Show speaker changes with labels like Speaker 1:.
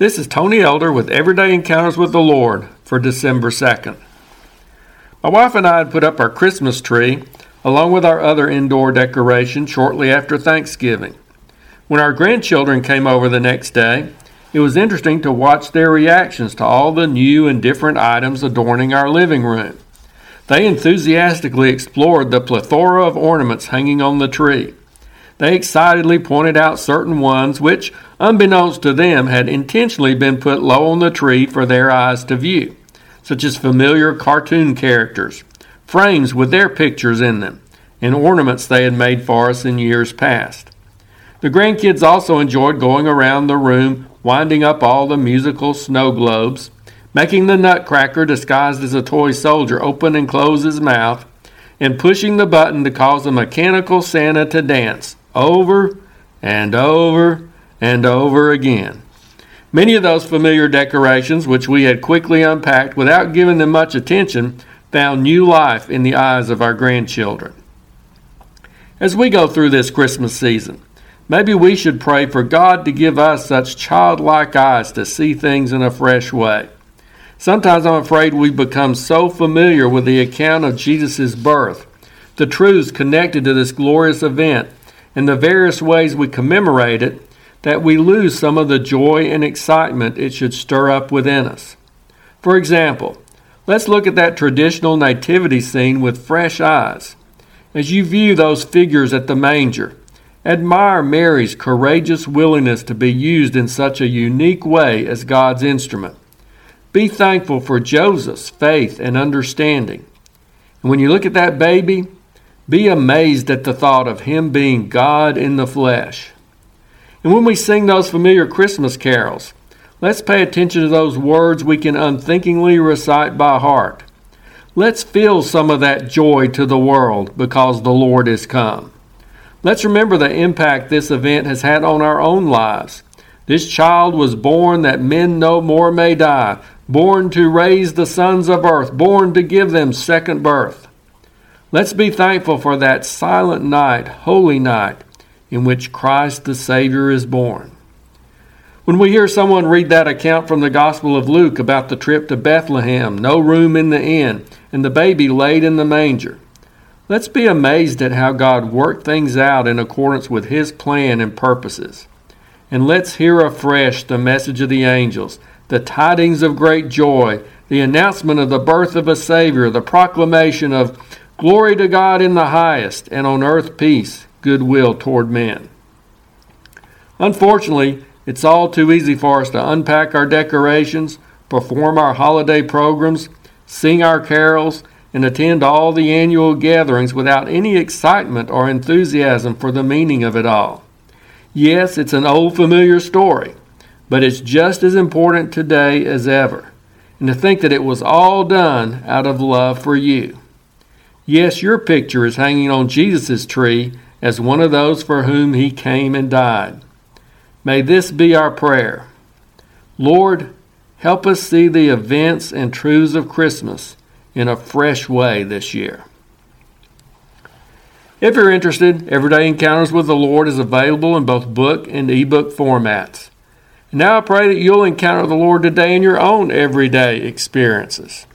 Speaker 1: This is Tony Elder with Everyday Encounters with the Lord for December 2nd. My wife and I had put up our Christmas tree along with our other indoor decorations shortly after Thanksgiving. When our grandchildren came over the next day, it was interesting to watch their reactions to all the new and different items adorning our living room. They enthusiastically explored the plethora of ornaments hanging on the tree. They excitedly pointed out certain ones which, unbeknownst to them, had intentionally been put low on the tree for their eyes to view, such as familiar cartoon characters, frames with their pictures in them, and ornaments they had made for us in years past. The grandkids also enjoyed going around the room, winding up all the musical snow globes, making the nutcracker disguised as a toy soldier open and close his mouth, and pushing the button to cause a mechanical Santa to dance over and over and over again. Many of those familiar decorations, which we had quickly unpacked without giving them much attention, found new life in the eyes of our grandchildren. As we go through this Christmas season, maybe we should pray for God to give us such childlike eyes to see things in a fresh way. Sometimes I'm afraid we become so familiar with the account of Jesus' birth, the truths connected to this glorious event, and the various ways we commemorate it that we lose some of the joy and excitement it should stir up within us. For example, let's look at that traditional nativity scene with fresh eyes. As you view those figures at the manger, admire Mary's courageous willingness to be used in such a unique way as God's instrument. Be thankful for Joseph's faith and understanding. And when you look at that baby, be amazed at the thought of him being God in the flesh. And when we sing those familiar Christmas carols, let's pay attention to those words we can unthinkingly recite by heart. Let's feel some of that joy to the world because the Lord is come. Let's remember the impact this event has had on our own lives. This child was born that men no more may die, born to raise the sons of earth, born to give them second birth. Let's be thankful for that silent night, holy night, in which Christ the Savior is born. When we hear someone read that account from the Gospel of Luke about the trip to Bethlehem, no room in the inn, and the baby laid in the manger, let's be amazed at how God worked things out in accordance with His plan and purposes. And let's hear afresh the message of the angels, the tidings of great joy, the announcement of the birth of a Savior, the proclamation of Glory to God in the highest, and on earth peace, goodwill toward men. Unfortunately, it's all too easy for us to unpack our decorations, perform our holiday programs, sing our carols, and attend all the annual gatherings without any excitement or enthusiasm for the meaning of it all. Yes, it's an old familiar story, but it's just as important today as ever. And to think that it was all done out of love for you. Yes, your picture is hanging on Jesus' tree as one of those for whom he came and died. May this be our prayer. Lord, help us see the events and truths of Christmas in a fresh way this year. If you're interested, Everyday Encounters with the Lord is available in both book and ebook formats. Now I pray that you'll encounter the Lord today in your own everyday experiences.